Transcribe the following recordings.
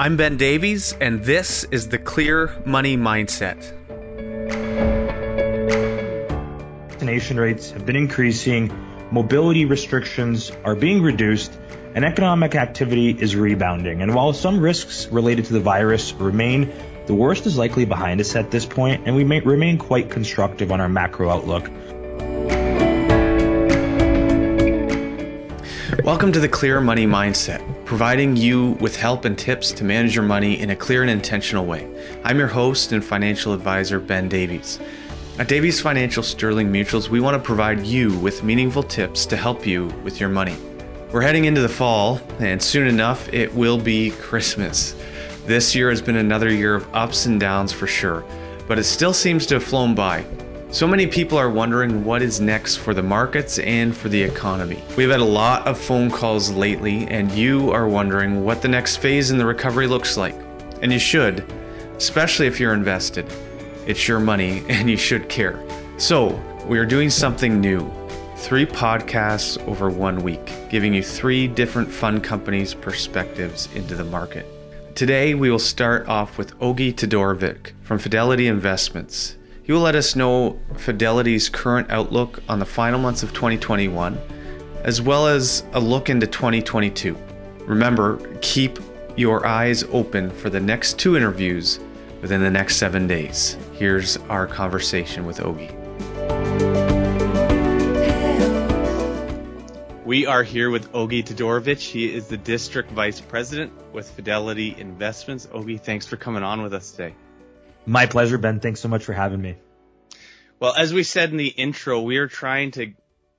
I'm Ben Davies, and this is the Clear Money Mindset. Vaccination rates have been increasing, mobility restrictions are being reduced, and economic activity is rebounding. And while some risks related to the virus remain, the worst is likely behind us at this point, and we may remain quite constructive on our macro outlook. Welcome to the Clear Money Mindset, providing you with help and tips to manage your money in a clear and intentional way. I'm your host and financial advisor, Ben Davies. At Davies Financial Sterling Mutuals, we want to provide you with meaningful tips to help you with your money. We're heading into the fall, and soon enough, it will be Christmas. This year has been another year of ups and downs for sure, but it still seems to have flown by. So many people are wondering what is next for the markets and for the economy. We've had a lot of phone calls lately, and you are wondering what the next phase in the recovery looks like. And you should, especially if you're invested. It's your money, and you should care. So, we are doing something new three podcasts over one week, giving you three different fund companies' perspectives into the market. Today, we will start off with Ogi Todorovic from Fidelity Investments. He will let us know Fidelity's current outlook on the final months of 2021, as well as a look into 2022. Remember, keep your eyes open for the next two interviews within the next seven days. Here's our conversation with Ogi. We are here with Ogi Todorovic. He is the District Vice President with Fidelity Investments. Ogi, thanks for coming on with us today. My pleasure, Ben. Thanks so much for having me. Well, as we said in the intro, we are trying to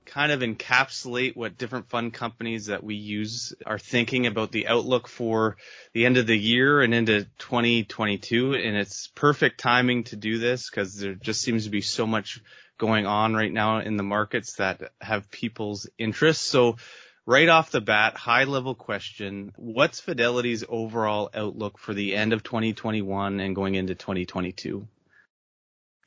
kind of encapsulate what different fund companies that we use are thinking about the outlook for the end of the year and into 2022. And it's perfect timing to do this because there just seems to be so much going on right now in the markets that have people's interests. So right off the bat, high level question. What's Fidelity's overall outlook for the end of 2021 and going into 2022?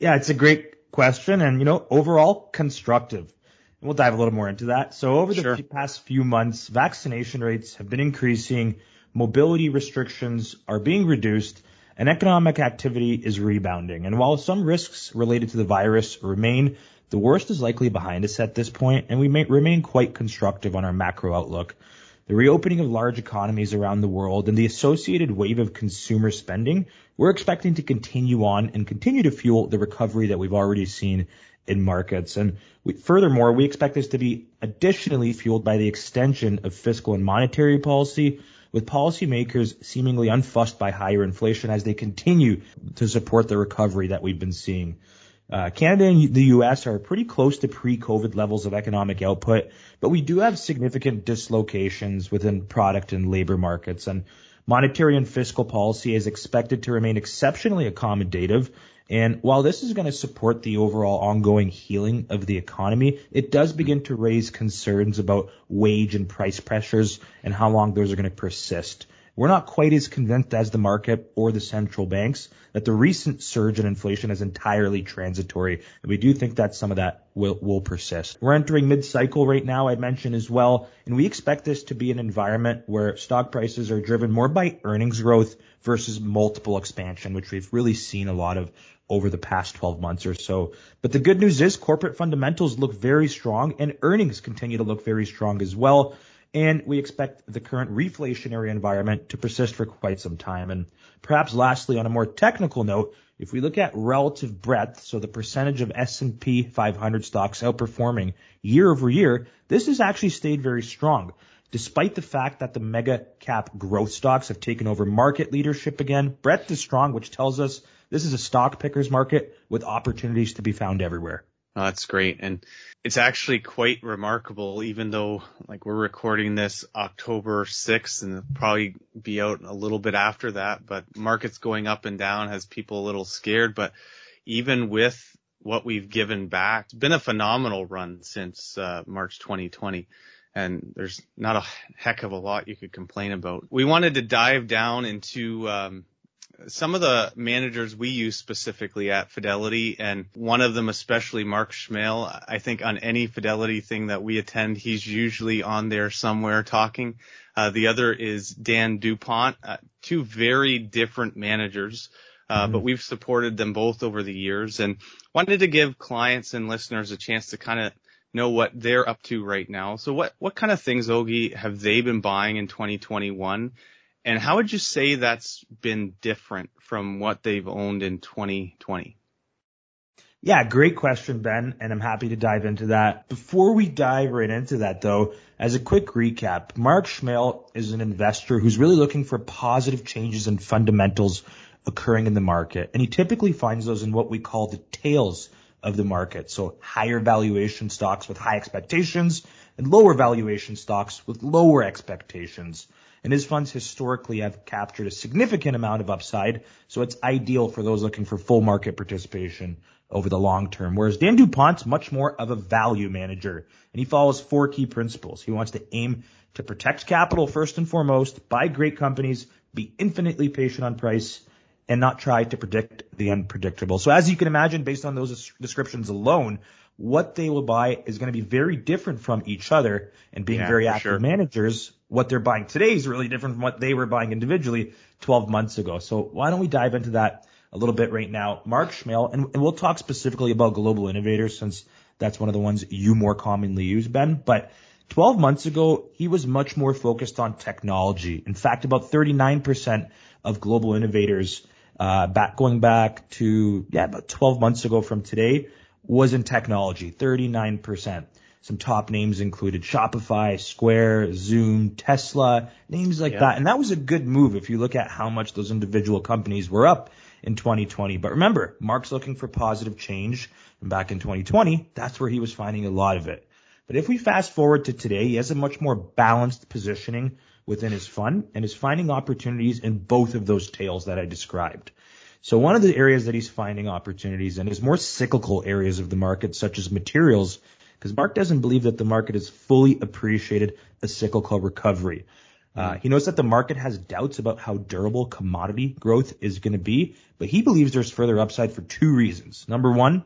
Yeah, it's a great question and, you know, overall constructive. And we'll dive a little more into that. So over the sure. past few months, vaccination rates have been increasing, mobility restrictions are being reduced, and economic activity is rebounding. And while some risks related to the virus remain, the worst is likely behind us at this point, and we may remain quite constructive on our macro outlook. The reopening of large economies around the world and the associated wave of consumer spending, we're expecting to continue on and continue to fuel the recovery that we've already seen in markets. And we, furthermore, we expect this to be additionally fueled by the extension of fiscal and monetary policy, with policymakers seemingly unfussed by higher inflation as they continue to support the recovery that we've been seeing. Uh, Canada and the U.S. are pretty close to pre-COVID levels of economic output, but we do have significant dislocations within product and labor markets. And monetary and fiscal policy is expected to remain exceptionally accommodative. And while this is going to support the overall ongoing healing of the economy, it does begin to raise concerns about wage and price pressures and how long those are going to persist. We're not quite as convinced as the market or the central banks that the recent surge in inflation is entirely transitory. And we do think that some of that will, will persist. We're entering mid-cycle right now, I mentioned as well, and we expect this to be an environment where stock prices are driven more by earnings growth versus multiple expansion, which we've really seen a lot of over the past 12 months or so. But the good news is corporate fundamentals look very strong and earnings continue to look very strong as well and we expect the current reflationary environment to persist for quite some time. And perhaps lastly, on a more technical note, if we look at relative breadth, so the percentage of S&P 500 stocks outperforming year over year, this has actually stayed very strong. Despite the fact that the mega cap growth stocks have taken over market leadership again, breadth is strong, which tells us this is a stock pickers market with opportunities to be found everywhere. Oh, that's great. And it's actually quite remarkable, even though like we're recording this October 6th and probably be out a little bit after that, but markets going up and down has people a little scared. But even with what we've given back, it's been a phenomenal run since uh, March 2020 and there's not a heck of a lot you could complain about. We wanted to dive down into um, some of the managers we use specifically at Fidelity, and one of them especially, Mark Schmehl, I think on any Fidelity thing that we attend, he's usually on there somewhere talking. Uh, the other is Dan Dupont, uh, two very different managers. Uh, mm-hmm. but we've supported them both over the years and wanted to give clients and listeners a chance to kind of know what they're up to right now. So what, what kind of things, Ogi, have they been buying in 2021? And how would you say that's been different from what they've owned in 2020? Yeah, great question, Ben, and I'm happy to dive into that. Before we dive right into that though, as a quick recap, Mark Schmehl is an investor who's really looking for positive changes in fundamentals occurring in the market. And he typically finds those in what we call the tails of the market. So higher valuation stocks with high expectations and lower valuation stocks with lower expectations and his funds historically have captured a significant amount of upside, so it's ideal for those looking for full market participation over the long term. Whereas Dan DuPont's much more of a value manager, and he follows four key principles. He wants to aim to protect capital first and foremost, buy great companies, be infinitely patient on price, and not try to predict the unpredictable. So as you can imagine, based on those descriptions alone, what they will buy is going to be very different from each other and being yeah, very active sure. managers, what they're buying today is really different from what they were buying individually 12 months ago. So why don't we dive into that a little bit right now? Mark Schmehl, and, and we'll talk specifically about global innovators since that's one of the ones you more commonly use, Ben. But 12 months ago, he was much more focused on technology. In fact, about 39% of global innovators, uh, back, going back to, yeah, about 12 months ago from today was in technology, 39%. Some top names included Shopify, Square, Zoom, Tesla, names like yeah. that. And that was a good move if you look at how much those individual companies were up in 2020. But remember, Mark's looking for positive change. And back in 2020, that's where he was finding a lot of it. But if we fast forward to today, he has a much more balanced positioning within his fund and is finding opportunities in both of those tails that I described. So one of the areas that he's finding opportunities in is more cyclical areas of the market, such as materials, because Mark doesn't believe that the market has fully appreciated a cyclical recovery. Uh, he knows that the market has doubts about how durable commodity growth is going to be, but he believes there's further upside for two reasons. Number one,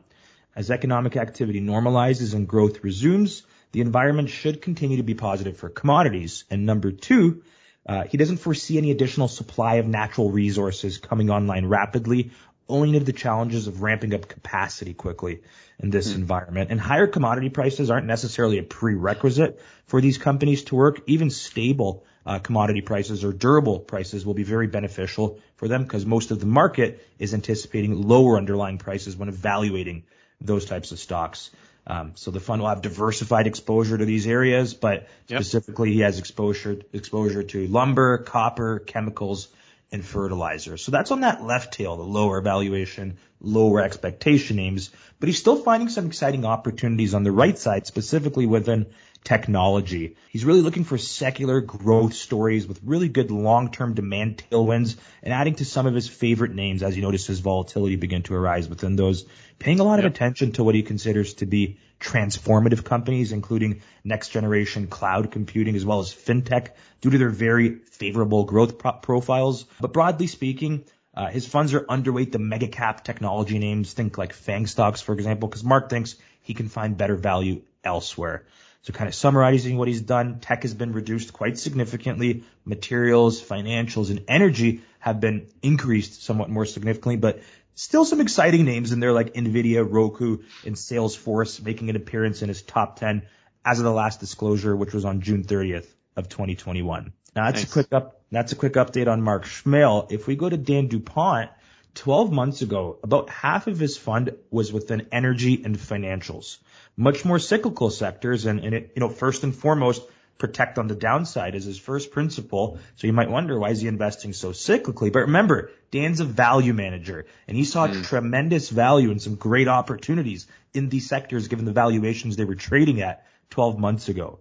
as economic activity normalizes and growth resumes, the environment should continue to be positive for commodities. And number two, uh, he doesn't foresee any additional supply of natural resources coming online rapidly, owing to the challenges of ramping up capacity quickly in this mm-hmm. environment. And higher commodity prices aren't necessarily a prerequisite for these companies to work. Even stable uh, commodity prices or durable prices will be very beneficial for them because most of the market is anticipating lower underlying prices when evaluating those types of stocks. Um, so the fund will have diversified exposure to these areas, but yep. specifically he has exposure exposure to lumber, copper, chemicals, and fertilizer. So that's on that left tail, the lower valuation, lower expectation names, but he's still finding some exciting opportunities on the right side, specifically within technology. He's really looking for secular growth stories with really good long-term demand tailwinds and adding to some of his favorite names as he his volatility begin to arise within those, paying a lot yep. of attention to what he considers to be transformative companies, including next generation cloud computing as well as fintech due to their very favorable growth pro- profiles. But broadly speaking, uh, his funds are underweight the mega cap technology names. Think like FANG stocks, for example, because Mark thinks he can find better value elsewhere. So kind of summarizing what he's done, tech has been reduced quite significantly. Materials, financials, and energy have been increased somewhat more significantly, but still some exciting names in there like Nvidia, Roku, and Salesforce making an appearance in his top 10 as of the last disclosure, which was on June 30th of 2021. Now that's nice. a quick up, that's a quick update on Mark Schmehl. If we go to Dan DuPont, 12 months ago, about half of his fund was within energy and financials much more cyclical sectors. And, and it, you know, first and foremost, protect on the downside is his first principle. So you might wonder why is he investing so cyclically? But remember, Dan's a value manager and he saw mm. tremendous value and some great opportunities in these sectors given the valuations they were trading at 12 months ago.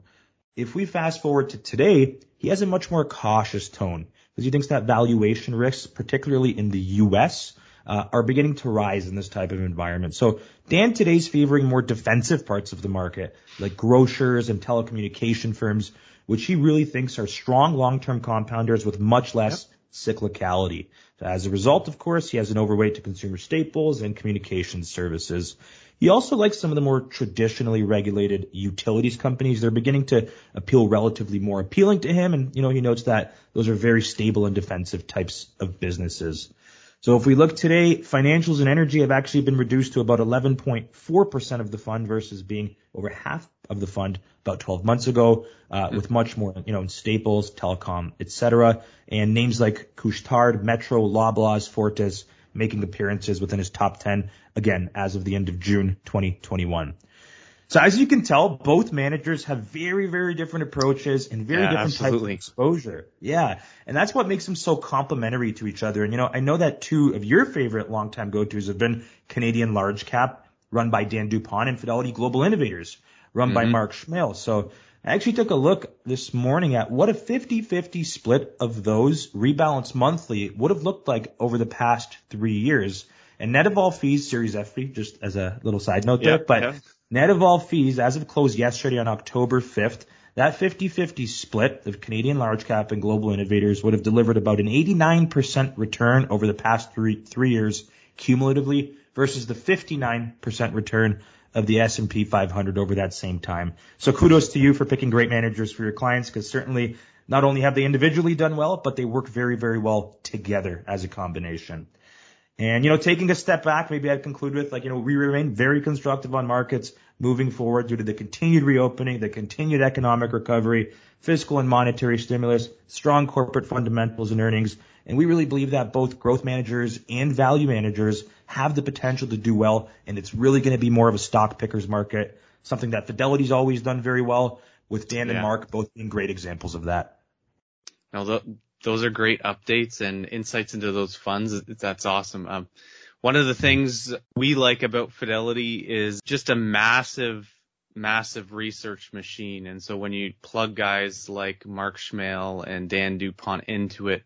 If we fast forward to today, he has a much more cautious tone because he thinks that valuation risks, particularly in the US, uh, are beginning to rise in this type of environment. So Dan today's favoring more defensive parts of the market, like grocers and telecommunication firms, which he really thinks are strong long-term compounders with much less yep. cyclicality. As a result, of course, he has an overweight to consumer staples and communication services. He also likes some of the more traditionally regulated utilities companies. They're beginning to appeal relatively more appealing to him. And, you know, he notes that those are very stable and defensive types of businesses. So if we look today, financials and energy have actually been reduced to about 11.4% of the fund versus being over half of the fund about 12 months ago, uh, with much more, you know, in staples, telecom, etc. And names like Couche-Tard, Metro, Loblaws, Fortis making appearances within his top 10 again as of the end of June 2021. So as you can tell, both managers have very, very different approaches and very yeah, different absolutely. types of exposure. Yeah. And that's what makes them so complementary to each other. And you know, I know that two of your favorite longtime go-tos have been Canadian Large Cap, run by Dan Dupont, and Fidelity Global Innovators, run mm-hmm. by Mark Schmehl. So I actually took a look this morning at what a 50-50 split of those rebalanced monthly would have looked like over the past three years. And net of all fees, Series F fee, just as a little side note there, but yeah. Net of all fees, as of close yesterday on October 5th, that 50-50 split of Canadian large cap and global innovators would have delivered about an 89% return over the past three, three years cumulatively versus the 59% return of the S&P 500 over that same time. So kudos to you for picking great managers for your clients because certainly not only have they individually done well, but they work very, very well together as a combination. And, you know, taking a step back, maybe I'd conclude with like, you know, we remain very constructive on markets moving forward due to the continued reopening, the continued economic recovery, fiscal and monetary stimulus, strong corporate fundamentals and earnings. And we really believe that both growth managers and value managers have the potential to do well. And it's really going to be more of a stock pickers market, something that Fidelity's always done very well with Dan yeah. and Mark both being great examples of that. Now, those are great updates and insights into those funds. That's awesome. Um, one of the things we like about Fidelity is just a massive, massive research machine. And so when you plug guys like Mark Schmehl and Dan Dupont into it,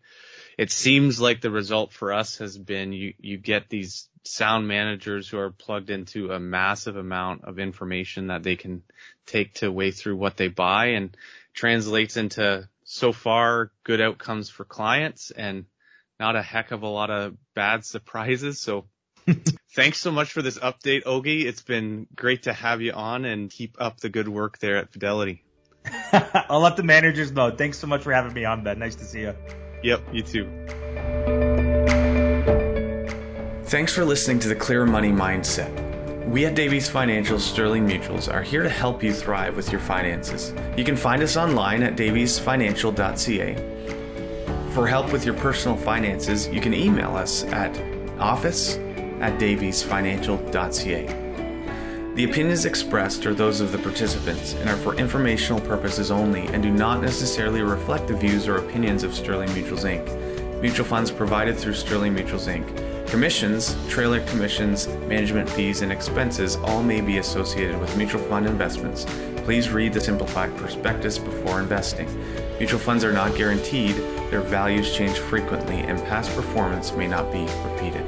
it seems like the result for us has been you, you get these sound managers who are plugged into a massive amount of information that they can take to weigh through what they buy and translates into so far good outcomes for clients and not a heck of a lot of bad surprises. So thanks so much for this update, Ogi. It's been great to have you on and keep up the good work there at Fidelity. I'll let the managers know. Thanks so much for having me on, Ben. Nice to see you. Yep, you too. Thanks for listening to the Clear Money Mindset. We at Davies Financial Sterling Mutuals are here to help you thrive with your finances. You can find us online at daviesfinancial.ca. For help with your personal finances, you can email us at office at daviesfinancial.ca. The opinions expressed are those of the participants and are for informational purposes only and do not necessarily reflect the views or opinions of Sterling Mutuals Inc. Mutual funds provided through Sterling Mutuals Inc Commissions, trailer commissions, management fees, and expenses all may be associated with mutual fund investments. Please read the simplified prospectus before investing. Mutual funds are not guaranteed, their values change frequently, and past performance may not be repeated.